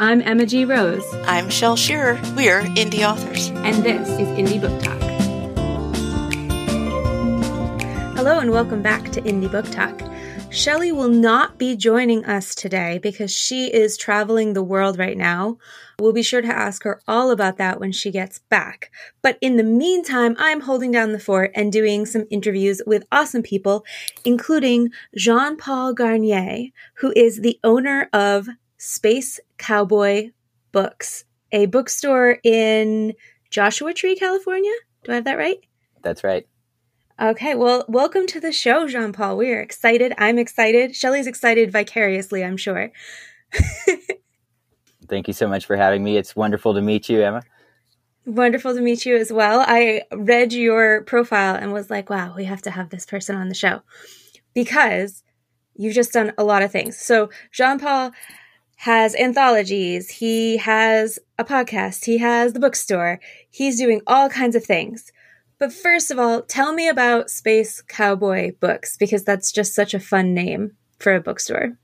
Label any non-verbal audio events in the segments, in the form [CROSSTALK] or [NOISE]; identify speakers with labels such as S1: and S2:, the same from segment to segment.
S1: I'm Emma G. Rose.
S2: I'm Shel Shearer. We're indie authors.
S1: And this is Indie Book Talk. Hello, and welcome back to Indie Book Talk. Shelley will not be joining us today because she is traveling the world right now. We'll be sure to ask her all about that when she gets back. But in the meantime, I'm holding down the fort and doing some interviews with awesome people, including Jean Paul Garnier, who is the owner of Space Cowboy Books, a bookstore in Joshua Tree, California. Do I have that right?
S3: That's right.
S1: Okay, well, welcome to the show, Jean Paul. We are excited. I'm excited. Shelley's excited vicariously, I'm sure. [LAUGHS]
S3: Thank you so much for having me. It's wonderful to meet you, Emma.
S1: Wonderful to meet you as well. I read your profile and was like, wow, we have to have this person on the show because you've just done a lot of things. So, Jean Paul has anthologies, he has a podcast, he has the bookstore, he's doing all kinds of things. But first of all, tell me about Space Cowboy Books because that's just such a fun name for a bookstore.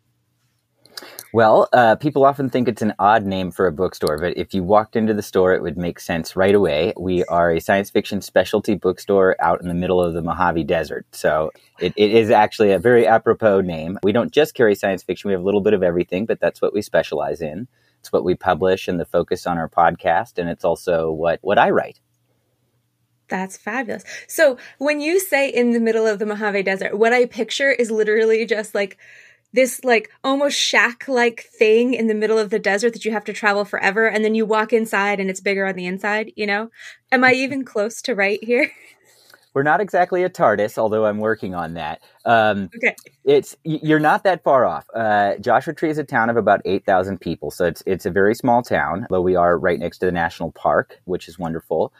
S3: Well, uh, people often think it's an odd name for a bookstore, but if you walked into the store, it would make sense right away. We are a science fiction specialty bookstore out in the middle of the Mojave Desert. So it, it is actually a very apropos name. We don't just carry science fiction, we have a little bit of everything, but that's what we specialize in. It's what we publish and the focus on our podcast, and it's also what, what I write.
S1: That's fabulous. So when you say in the middle of the Mojave Desert, what I picture is literally just like this like almost shack like thing in the middle of the desert that you have to travel forever and then you walk inside and it's bigger on the inside, you know? Am I even [LAUGHS] close to right here? [LAUGHS]
S3: We're not exactly a TARDIS, although I'm working on that. Um,
S1: okay,
S3: it's you're not that far off. Uh, Joshua Tree is a town of about eight thousand people, so it's it's a very small town. Though we are right next to the national park, which is wonderful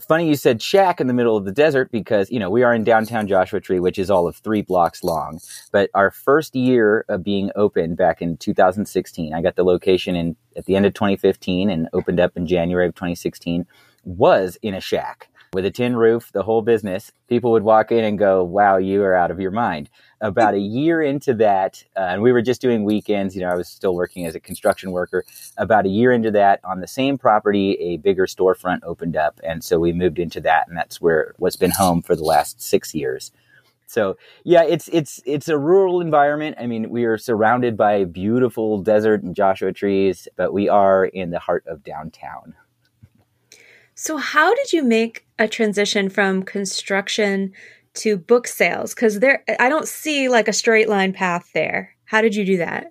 S3: funny you said shack in the middle of the desert because you know we are in downtown Joshua Tree, which is all of three blocks long. But our first year of being open back in 2016, I got the location in at the end of 2015 and opened up in January of 2016. Was in a shack with a tin roof, the whole business. People would walk in and go, "Wow, you are out of your mind." about a year into that, uh, and we were just doing weekends. You know, I was still working as a construction worker. About a year into that, on the same property, a bigger storefront opened up, and so we moved into that, and that's where what's been home for the last six years. So yeah, it's it's it's a rural environment. I mean, we are surrounded by beautiful desert and Joshua trees, but we are in the heart of downtown.
S1: So, how did you make a transition from construction to book sales? Because there, I don't see like a straight line path there. How did you do that?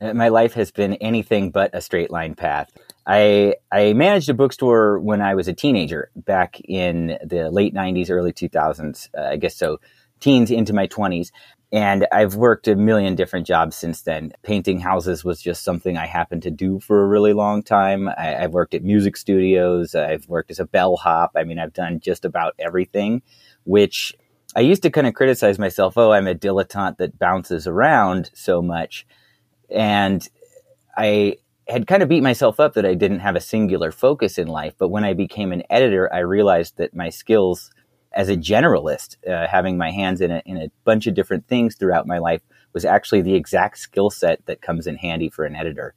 S3: Uh, my life has been anything but a straight line path. I I managed a bookstore when I was a teenager, back in the late '90s, early 2000s. Uh, I guess so, teens into my 20s. And I've worked a million different jobs since then. Painting houses was just something I happened to do for a really long time. I, have worked at music studios. I've worked as a bellhop. I mean, I've done just about everything which I used to kind of criticize myself. Oh, I'm a dilettante that bounces around so much. And I had kind of beat myself up that I didn't have a singular focus in life. But when I became an editor, I realized that my skills as a generalist, uh, having my hands in a, in a bunch of different things throughout my life, was actually the exact skill set that comes in handy for an editor.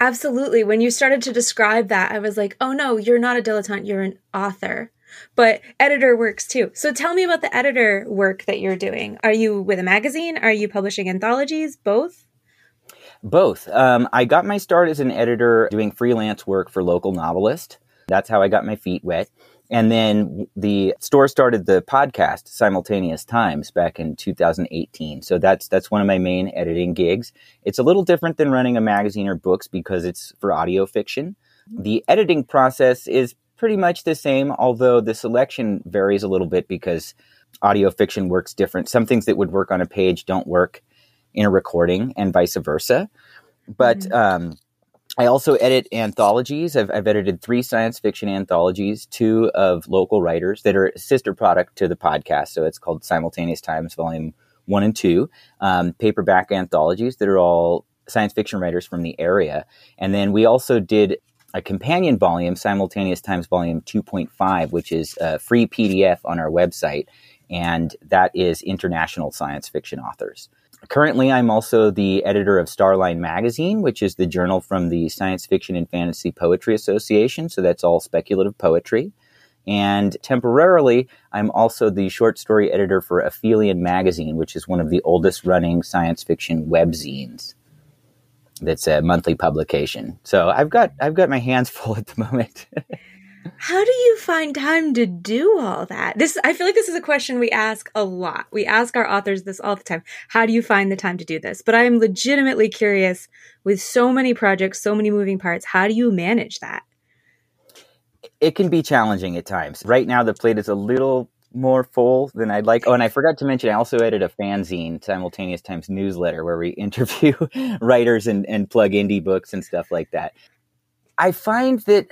S1: Absolutely. When you started to describe that, I was like, oh no, you're not a dilettante, you're an author but editor works too. So tell me about the editor work that you're doing. Are you with a magazine? Are you publishing anthologies? Both?
S3: Both. Um, I got my start as an editor doing freelance work for local novelist. That's how I got my feet wet. And then the store started the podcast Simultaneous Times back in 2018. So that's that's one of my main editing gigs. It's a little different than running a magazine or books because it's for audio fiction. The editing process is pretty much the same, although the selection varies a little bit because audio fiction works different. Some things that would work on a page don't work in a recording, and vice versa. But mm-hmm. um, I also edit anthologies. I've, I've, edited three science fiction anthologies, two of local writers that are sister product to the podcast. So it's called Simultaneous Times Volume One and Two, um, paperback anthologies that are all science fiction writers from the area. And then we also did a companion volume, Simultaneous Times Volume 2.5, which is a free PDF on our website, and that is international science fiction authors. Currently, I'm also the editor of Starline Magazine, which is the journal from the Science Fiction and Fantasy Poetry Association. So that's all speculative poetry. And temporarily, I'm also the short story editor for Aphelion Magazine, which is one of the oldest running science fiction webzines. That's a monthly publication. So I've got I've got my hands [LAUGHS] full at the moment. [LAUGHS]
S1: How do you find time to do all that? This I feel like this is a question we ask a lot. We ask our authors this all the time. How do you find the time to do this? But I am legitimately curious with so many projects, so many moving parts, how do you manage that?
S3: It can be challenging at times. Right now the plate is a little more full than I'd like. Oh, and I forgot to mention, I also edit a fanzine, Simultaneous Times newsletter, where we [LAUGHS] interview writers and, and plug indie books and stuff like that. I find that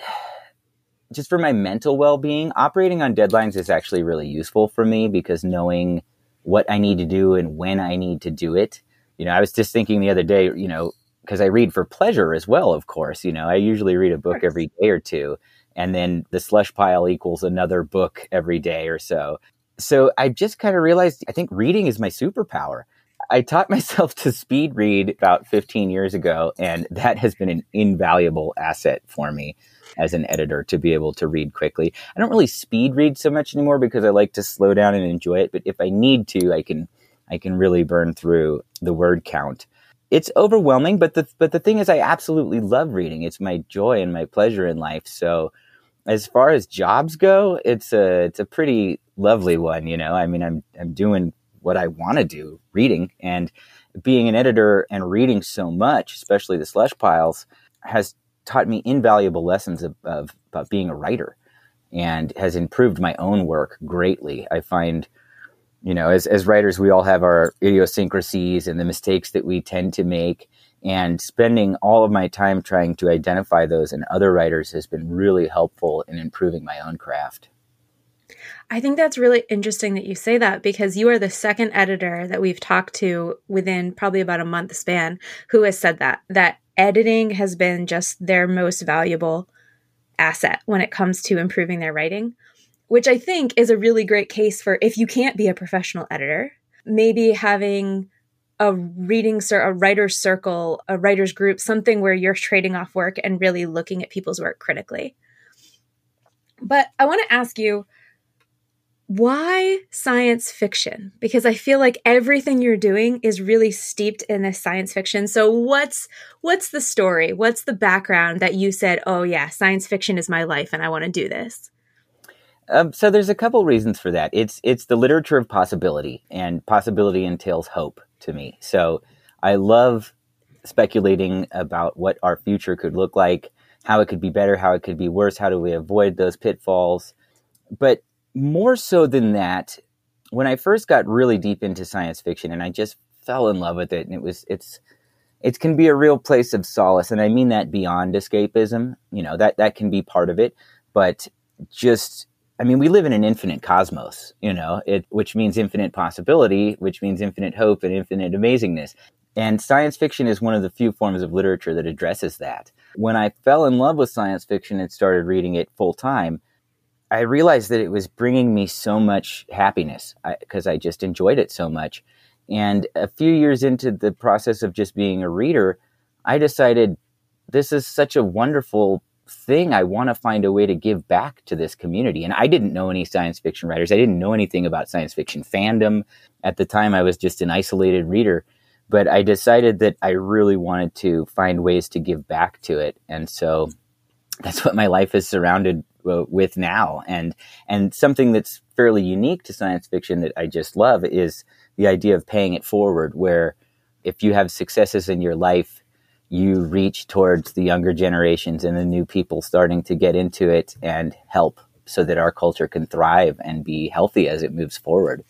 S3: just for my mental well-being, operating on deadlines is actually really useful for me because knowing what I need to do and when I need to do it. You know, I was just thinking the other day, you know, because I read for pleasure as well, of course. You know, I usually read a book every day or two, and then the slush pile equals another book every day or so. So I just kind of realized I think reading is my superpower. I taught [LAUGHS] myself to speed read about 15 years ago, and that has been an invaluable asset for me as an editor to be able to read quickly. I don't really speed read so much anymore because I like to slow down and enjoy it, but if I need to, I can I can really burn through the word count. It's overwhelming, but the but the thing is I absolutely love reading. It's my joy and my pleasure in life. So as far as jobs go, it's a it's a pretty lovely one, you know. I mean, I'm I'm doing what I want to do, reading and being an editor and reading so much, especially the slush piles, has taught me invaluable lessons of, of about being a writer and has improved my own work greatly. I find, you know, as, as writers, we all have our idiosyncrasies and the mistakes that we tend to make. And spending all of my time trying to identify those in other writers has been really helpful in improving my own craft.
S1: I think that's really interesting that you say that because you are the second editor that we've talked to within probably about a month span who has said that, that editing has been just their most valuable asset when it comes to improving their writing, which I think is a really great case for if you can't be a professional editor, maybe having a reading cir- a writer's circle, a writer's group, something where you're trading off work and really looking at people's work critically. But I want to ask you why science fiction? Because I feel like everything you're doing is really steeped in this science fiction. So what's what's the story? What's the background that you said, "Oh yeah, science fiction is my life and I want to do this?"
S3: Um, so there's a couple reasons for that. It's it's the literature of possibility, and possibility entails hope to me. So I love speculating about what our future could look like, how it could be better, how it could be worse, how do we avoid those pitfalls. But more so than that, when I first got really deep into science fiction and I just fell in love with it, and it was it's it can be a real place of solace, and I mean that beyond escapism. You know that that can be part of it, but just I mean, we live in an infinite cosmos, you know, it, which means infinite possibility, which means infinite hope and infinite amazingness. And science fiction is one of the few forms of literature that addresses that. When I fell in love with science fiction and started reading it full time, I realized that it was bringing me so much happiness because I, I, just enjoyed it so much. And a few years into the process of just being a reader, I decided this is such a wonderful thing. I want to find a way to give back to this community. And I didn't know any science fiction writers. I didn't know anything about science fiction fandom. At the time, I was just an isolated reader. But I decided that I really wanted to find ways to give back to it. And so that's what my life is surrounded with now. And and something that's fairly unique to science fiction that I just love is the idea of paying it forward, where if you have successes in your life, you reach towards the younger generations and the new people starting to get into it and help so that our culture can thrive and be healthy as it moves forward.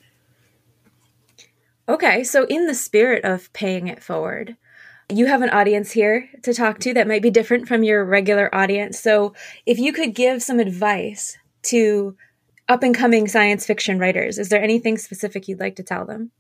S1: Okay, so in the spirit of paying it forward, you have an audience here to talk to that might be different from your regular audience. So, if you could give some advice to up and coming science fiction writers, is there anything specific you'd like to tell them?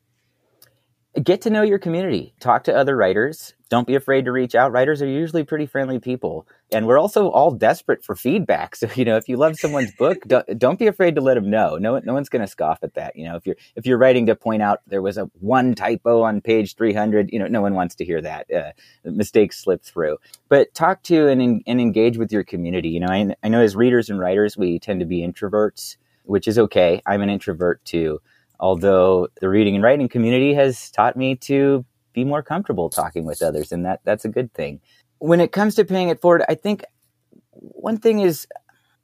S3: Get to know your community, talk to other writers. Don't be afraid to reach out. Writers are usually pretty friendly people. And we're also all desperate for feedback. [LAUGHS] So, you know, if you love someone's book, don't, don't be afraid to let them know. No, no one's going to scoff at that. You know, if you're, if you're writing to point out there was a one typo on page 300, you know, no one wants to hear that. Uh, mistakes slip through. But talk to and, and engage with your community. You know, I, I know as readers and writers, we tend to be introverts, which is okay. I'm an introvert too although the reading and writing community has taught me to be more comfortable talking with others and that that's a good thing when it comes to paying it forward i think one thing is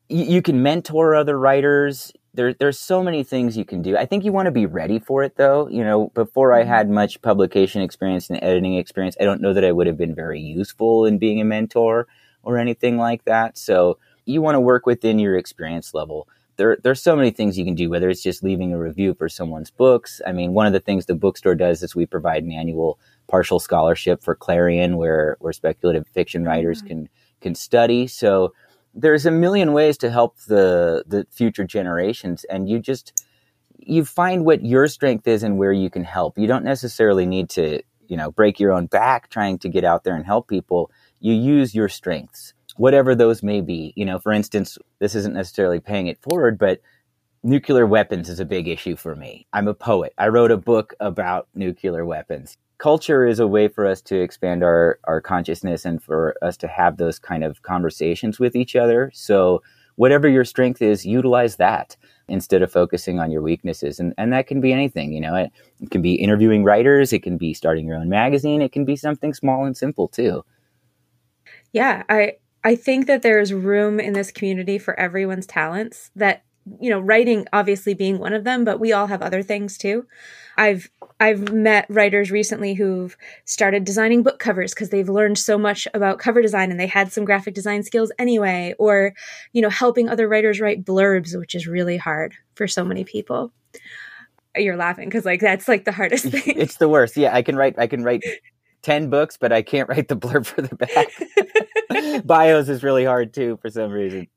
S3: you, you can mentor other writers there, there's so many things you can do. I think you want to be ready for it though. You know, before I had mm-hmm. much publication experience and editing experience, I don't know that I would have been very useful in being a mentor or anything like that. So you want to work within your experience level there there's so many things you can do whether it's just leaving a review for someone's books. I mean one of the things the bookstore does is we provide an annual partial scholarship for clarion where where speculative fiction writers mm-hmm. can can study. So there's a million ways to help the the future generations and you just you find what your strength is and where you can help. You don't necessarily need to you know break your own back trying to get out there and help people. You use your strengths whatever those may be. You know, for instance, this isn't necessarily paying it forward, but nuclear weapons is a big issue for me. I'm a poet. I wrote a book about nuclear weapons. Culture is a way for us to expand our, our consciousness and for us to have those kind of conversations with each other. So, whatever your strength is, utilize that instead of focusing on your weaknesses. And, and that can be anything, you know, it, it can be interviewing writers, it can be starting your own magazine, it can be something small and simple too.
S1: Yeah, I I think that there's room in this community for everyone's talents that you know writing obviously being one of them but we all have other things too. I've i've met writers recently who've started designing book covers because they've learned so much about cover design and they had some graphic design skills anyway or you know helping other writers write blurbs which is really hard for so many people. You're laughing because like that's like the hardest [LAUGHS] thing.
S3: it's the worst. Yeah i can write i can write 10 books but i can't write the blurb for the back [LAUGHS] [LAUGHS] bios is really hard too for some reason.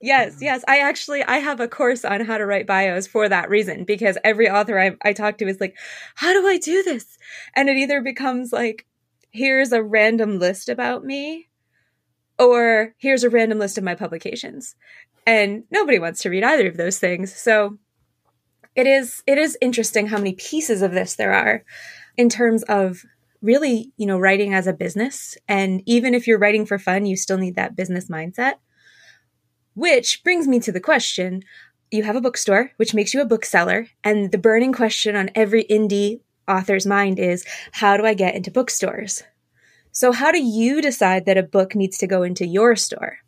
S1: yes, yes. I actually I have a course on how to write bios for that reason because every author I, I talk to is like, how do I do this? And it either becomes like, here's a random list about me, or here's a random list of my publications. And nobody wants to read either of those things. So it is it is interesting how many pieces of this there are in terms of really, you know, writing as a business. And even if you're writing for fun, you still need that business mindset. Which brings me to the question you have a bookstore, which makes you a bookseller. And the burning question on every indie author's mind is how do I get into bookstores? So, how do you decide that a book needs to go into your store?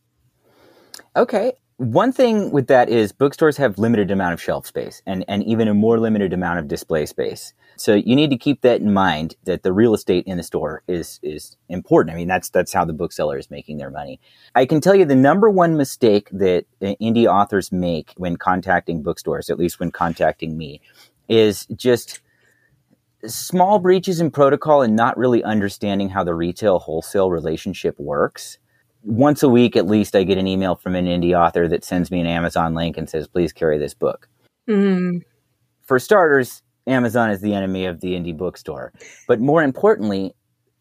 S3: Okay. One thing with that is bookstores have limited amount of shelf space and, and even a more limited amount of display space. So you need to keep that in mind that the real estate in the store is is important. I mean, that's that's how the bookseller is making their money. I can tell you the number one mistake that indie authors make when contacting bookstores, at least when contacting me, is just small breaches in protocol and not really understanding how the retail wholesale relationship works. Once a week, at least, I get an email from an indie author that sends me an Amazon link and says, please carry this book. Mm. For starters, Amazon is the enemy of the indie bookstore. But more importantly,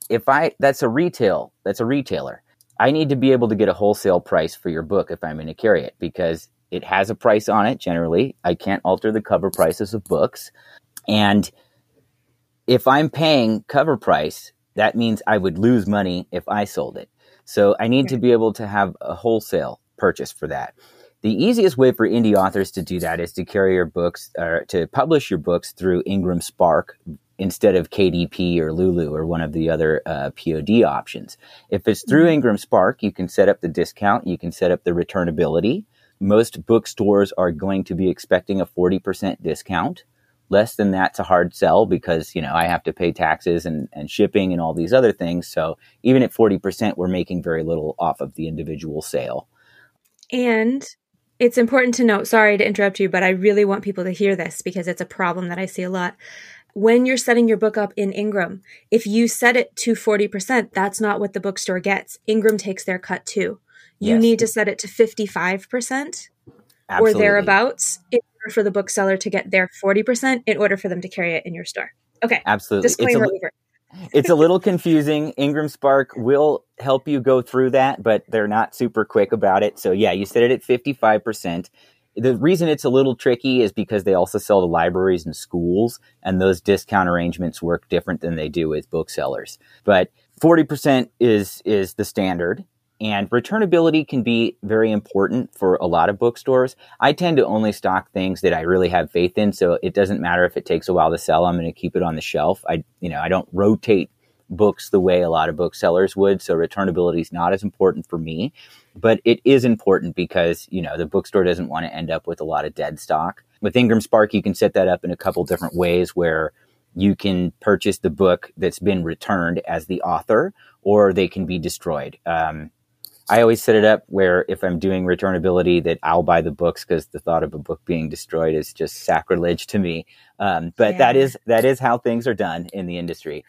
S3: if I that's a retail, that's a retailer. I need to be able to get a wholesale price for your book if I'm going to carry it because it has a price on it generally. I can't alter the cover prices of books. And if I'm paying cover price, that means I would lose money if I sold it. So I need to be able to have a wholesale purchase for that. The easiest way for indie authors to do that is to carry your books or to publish your books through Ingram Spark instead of KDP or Lulu or one of the other uh, POD options. If it's through mm-hmm. Ingram Spark, you can set up the discount, you can set up the returnability. Most bookstores are going to be expecting a 40% discount. Less than that's a hard sell because, you know, I have to pay taxes and, and shipping and all these other things. So even at 40%, we're making very little off of the individual sale.
S1: And it's important to note, sorry to interrupt you, but I really want people to hear this because it's a problem that I see a lot. When you're setting your book up in Ingram, if you set it to 40%, that's not what the bookstore gets. Ingram takes their cut too. You yes. need to set it to 55% Absolutely. or thereabouts in order for the bookseller to get their 40% in order for them to carry it in your store. Okay.
S3: Absolutely.
S1: Disclaimer
S3: it's a,
S1: over.
S3: It's a little confusing. Ingram Spark will help you go through that, but they're not super quick about it. So yeah, you set it at 55%. The reason it's a little tricky is because they also sell to libraries and schools, and those discount arrangements work different than they do with booksellers. But 40% is is the standard. And returnability can be very important for a lot of bookstores. I tend to only stock things that I really have faith in, so it doesn't matter if it takes a while to sell. I'm going to keep it on the shelf. I, you know, I don't rotate books the way a lot of booksellers would, so returnability is not as important for me. But it is important because you know the bookstore doesn't want to end up with a lot of dead stock. With Ingram Spark, you can set that up in a couple different ways where you can purchase the book that's been returned as the author, or they can be destroyed. Um, I always set it up where if I'm doing returnability, that I'll buy the books because the thought of a book being destroyed is just sacrilege to me. Um, but
S1: Yeah.
S3: that is that is how things are done in the industry.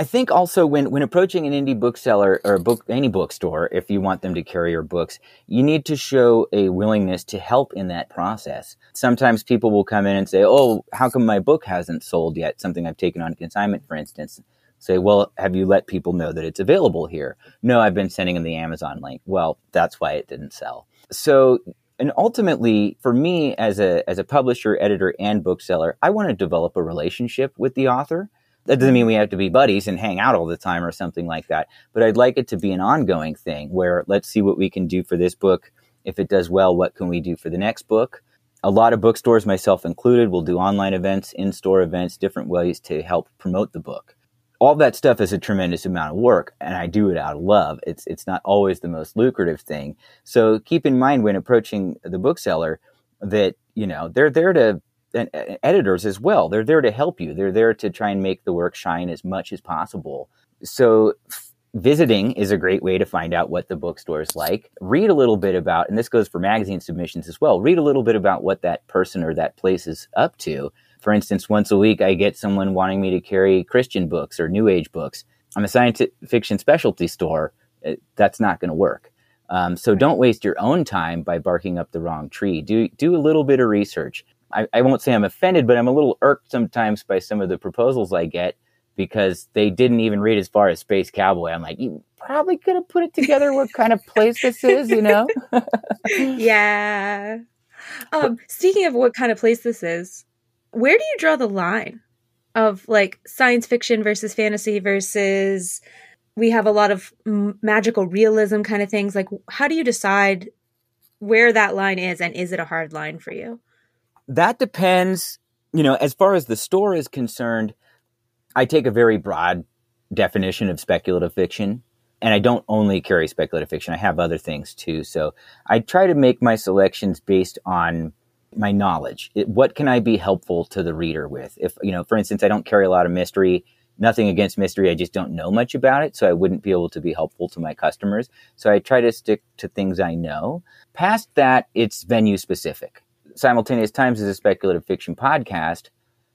S3: I think also when when approaching an indie bookseller or a book any bookstore, if you want them to carry your books, you need to show a willingness to help in that process. Sometimes people will come in and say, "Oh, how come my book hasn't sold yet?" Something I've taken on consignment, for instance. Say, "Well, have you let people know that it's available here?" No, I've been sending them the Amazon link. Well, that's why it didn't sell. So, and ultimately, for me as a as a publisher, editor, and bookseller, I want to develop a relationship with the author. That doesn't mean we have to be buddies and hang out all the time or something like that. But I'd like it to be an ongoing thing where let's see what we can do for this book. If it does well, what can we do for the next book? A lot of bookstores, myself included, will do online events, in store events, different ways to help promote the book all that stuff is a tremendous amount of work and I do it out of love. It's it's not always the most lucrative thing. So keep in mind when approaching the bookseller that, you know, they're there to and uh, editors as well. They're there to help you. They're there to try and make the work shine as much as possible. So f- visiting is a great way to find out what the bookstore is like. Read a little bit about and this goes for magazine submissions as well. Read a little bit about what that person or that place is up to for instance, once a week, I get someone wanting me to carry Christian books or New Age books. I'm a science fiction specialty store. Uh, That's not going to work. Um, so don't waste your own time by barking up the wrong tree. Do do a little bit of research. I, I won't say I'm offended, but I'm a little irked sometimes by some of the proposals I get because they didn't even read as far as Space Cowboy. I'm like, you probably could have put it together what kind of place this is, you know? [LAUGHS]
S1: yeah. Um, speaking of what kind of place this is, where do you draw the line of like science fiction versus fantasy versus we have a lot of magical realism kind of things? Like, how do you decide where that line is, and is it a hard line for you?
S3: that depends you know as far as the store is concerned i take a very broad definition of speculative fiction and i don't only carry speculative fiction i have other things too so i try to make my selections based on my knowledge it, what can i be helpful to the reader with if you know for instance i don't carry a lot of mystery nothing against mystery i just don't know much about it so i wouldn't be able to be helpful to my customers so i try to stick to things i know past that it's venue specific Simultaneous Times is a speculative fiction podcast.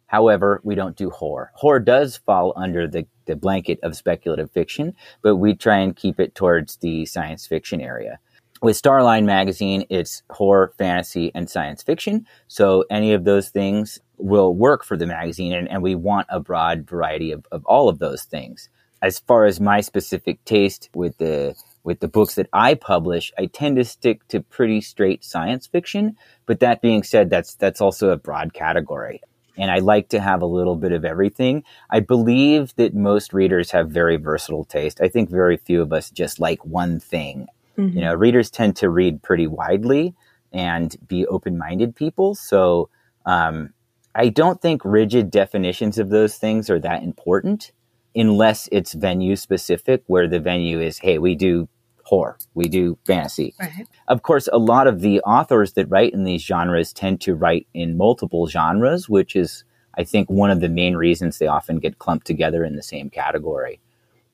S3: However, we don't do horror. Horror does fall under the, the blanket of speculative fiction, but we try and keep it towards the science fiction area. With Starline Magazine, it's horror, fantasy, and science fiction. So any of those things will work for the magazine, and, and we want a broad variety of, of all of those things. As far as my specific taste with the with the books that I publish, I tend to stick to pretty straight science fiction. But that being said, that's that's also a broad category. And I like to have a little bit of everything. I believe that most readers have very versatile taste. I think very few of us just like one thing. You know, readers tend to read pretty widely and be open-minded people. So um, I don't think rigid definitions of those things are that important unless it's venue specific, where the venue is, hey, we do horror, we do fantasy.
S1: Right.
S3: Of course, a lot of the authors that write in these genres tend to write in multiple genres, which is, I think, one of the main reasons they often get clumped together in the same category.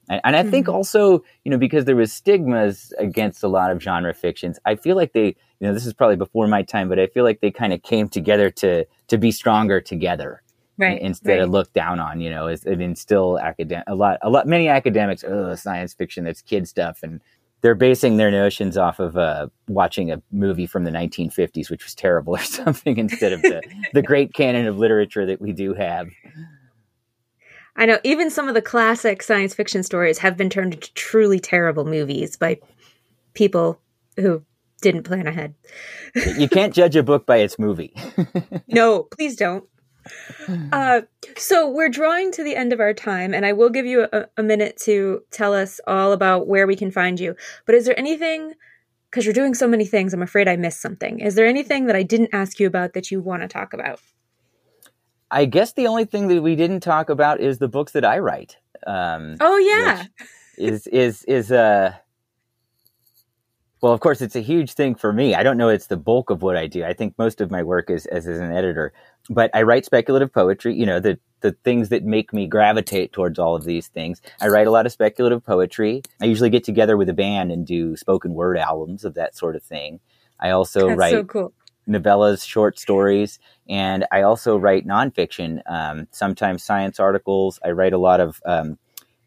S3: And, and I think
S1: Mhm.
S3: also, you know, because there was stigmas against a lot of genre fictions, I feel like they, you know, this is probably before my time, but I feel like they kind of came together to to be stronger together
S1: Right.
S3: instead
S1: right.
S3: of looked down on. You know, is it instill academic a lot a lot many academics, oh, science fiction, that's kid stuff, and they're basing their notions off of uh, watching a movie from the 1950s, which was terrible or [LAUGHS] something, instead of the the [LAUGHS] great canon of literature that we do have.
S1: I know even some of the classic science fiction stories have been turned into truly terrible movies by people who didn't plan ahead.
S3: you can't judge a book by its movie. [LAUGHS]
S1: no, please don't. Uh, so we're drawing to the end of our time, and I will give you a, a minute to tell us all about where we can find you. But is there anything, because you're doing so many things, I'm afraid I missed something. Is there anything that I didn't ask you about that you want to talk about?
S3: I guess the only thing that we didn't talk about is the books that I write. Um,
S1: oh yeah,
S3: is is is uh well, of course, it's a huge thing for me. I don't know it's the bulk of what I do. I think most of my work is as, as an editor, but I write speculative poetry. You know, the the things that make me gravitate towards all of these things. I write a lot of speculative poetry. I usually get together with a band and do spoken word albums of that sort of thing. I also
S1: That's
S3: write
S1: so cool.
S3: Novellas, short stories, and I also write nonfiction. Um, sometimes science articles. I write a lot of um,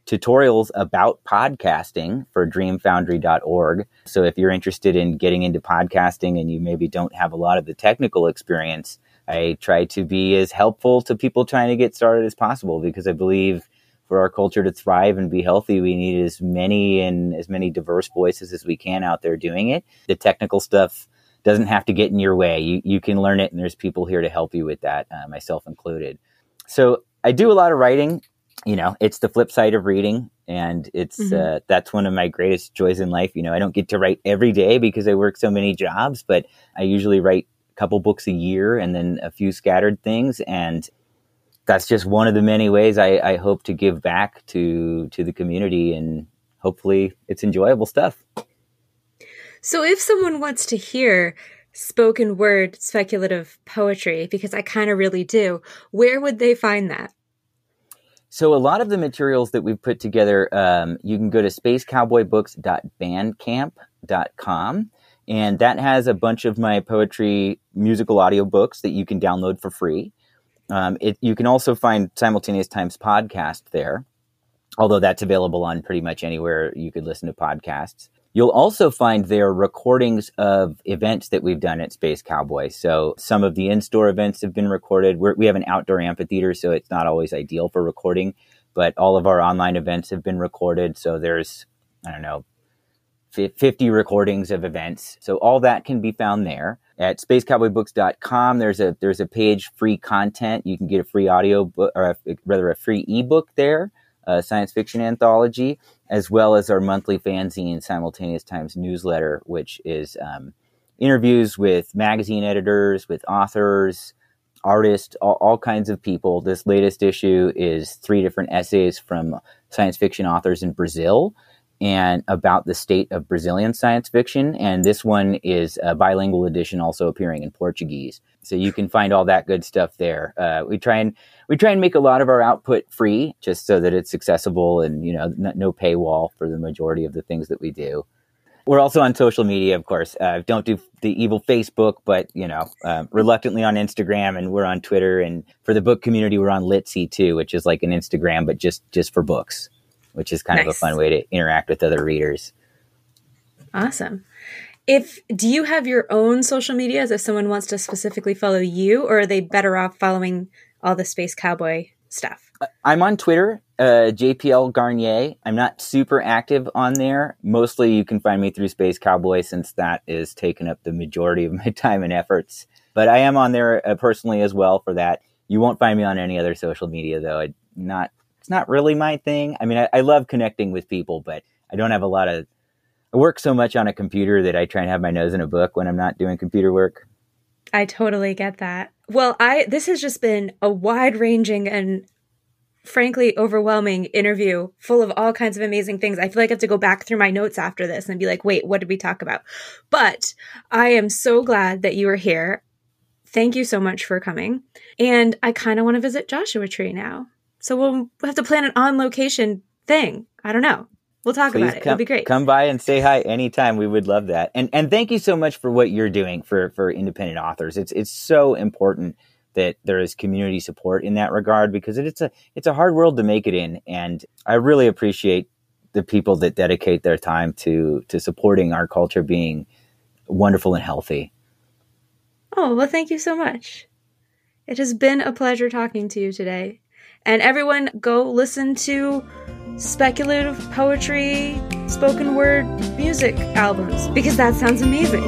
S3: tutorials about podcasting for dreamfoundry.org. So if you're interested in getting into podcasting and you maybe don't have a lot of the technical experience, I try to be as helpful to people trying to get started as possible because I believe for our culture to thrive and be healthy, we need as many and as many diverse voices as we can out there doing it. The technical stuff doesn't have to get in your way. You, you can learn it, and there's people here to help you with that, uh, myself included. So I do a lot of writing you know, it's the flip side of reading. And it's, mm-hmm. uh, that's one of my greatest joys in life. You know, I don't get to write every day because I work so many jobs, but I usually write a couple books a year and then a few scattered things. And that's just one of the many ways I, I hope to give back to, to the community. And hopefully it's enjoyable stuff.
S1: So if someone wants to hear spoken word speculative poetry, because I kind of really do, where would they find that?
S3: So a lot of the materials that we've put together, um, you can go to spacecowboybooks.bandcamp.com. And that has a bunch of my poetry musical audio books that you can download for free. Um, it, you can also find Simultaneous Times podcast there, although that's available on pretty much anywhere you could listen to podcasts. You'll also find there recordings of events that we've done at Space Cowboy. So some of the in-store events have been recorded. We're, we have an outdoor amphitheater, so it's not always ideal for recording, but all of our online events have been recorded. So there's, I don't know, 50 recordings of events. So all that can be found there at spacecowboybooks.com. There's a, there's a page free content. You can get a free audio book or a, rather a free ebook there, a science fiction anthology as well as our monthly fanzine simultaneous times newsletter which is um, interviews with magazine editors with authors artists all, all, kinds of people. This latest issue is three different essays from science fiction authors in brazil and about the state of brazilian science fiction and this one is a bilingual edition also appearing in portuguese. So you can find all that good stuff there. Uh, we try and we try and make a lot of our output free just so that it's accessible and you know n- no paywall for the majority of the things that we do. We're also on social media of course. Uh, don't do the evil facebook but you know uh, reluctantly on instagram and we're on twitter and for the book community we're on litsy too which is like an instagram but just just for books which is kind nice. of a fun way to interact with other readers.
S1: Awesome. If do you have your own social medias if someone wants to specifically follow you or are they better off following all the space cowboy stuff?
S3: I'm on twitter uh, jpl garnier. I'm not super active on there. Mostly you can find me through space cowboy since that is taking up the majority of my [LAUGHS] time and efforts. But i am on there uh, personally as well for that. You won't find me on any other social media though. I'm not it's not really my thing i mean I, I love connecting with people but i don't have a lot of I work so much on a computer that I try and have my nose in a book when I'm not doing computer work.
S1: I totally get that. Well, I this has just been a wide-ranging and frankly overwhelming interview full of all kinds of amazing things. I feel like I have to go back through my notes after this and be like, "Wait, what did we talk about?" But I am so glad that you are here. Thank you so much for coming. And I kind of want to visit Joshua Tree now. So we'll have to plan an on location thing. I don't know. We'll talk Please about it.
S3: Come,
S1: It'll be great.
S3: Come by and say hi anytime. We would love that. And and thank you so much for what you're doing for for independent authors. It's it's so important that there is community support in that regard because it's a it's a hard world to make it in. And I really appreciate the people that dedicate their time to to supporting our culture being wonderful and healthy.
S1: Oh, well thank you so much. It has been a pleasure talking to you today. And everyone go listen to speculative poetry, spoken word music albums because that sounds amazing.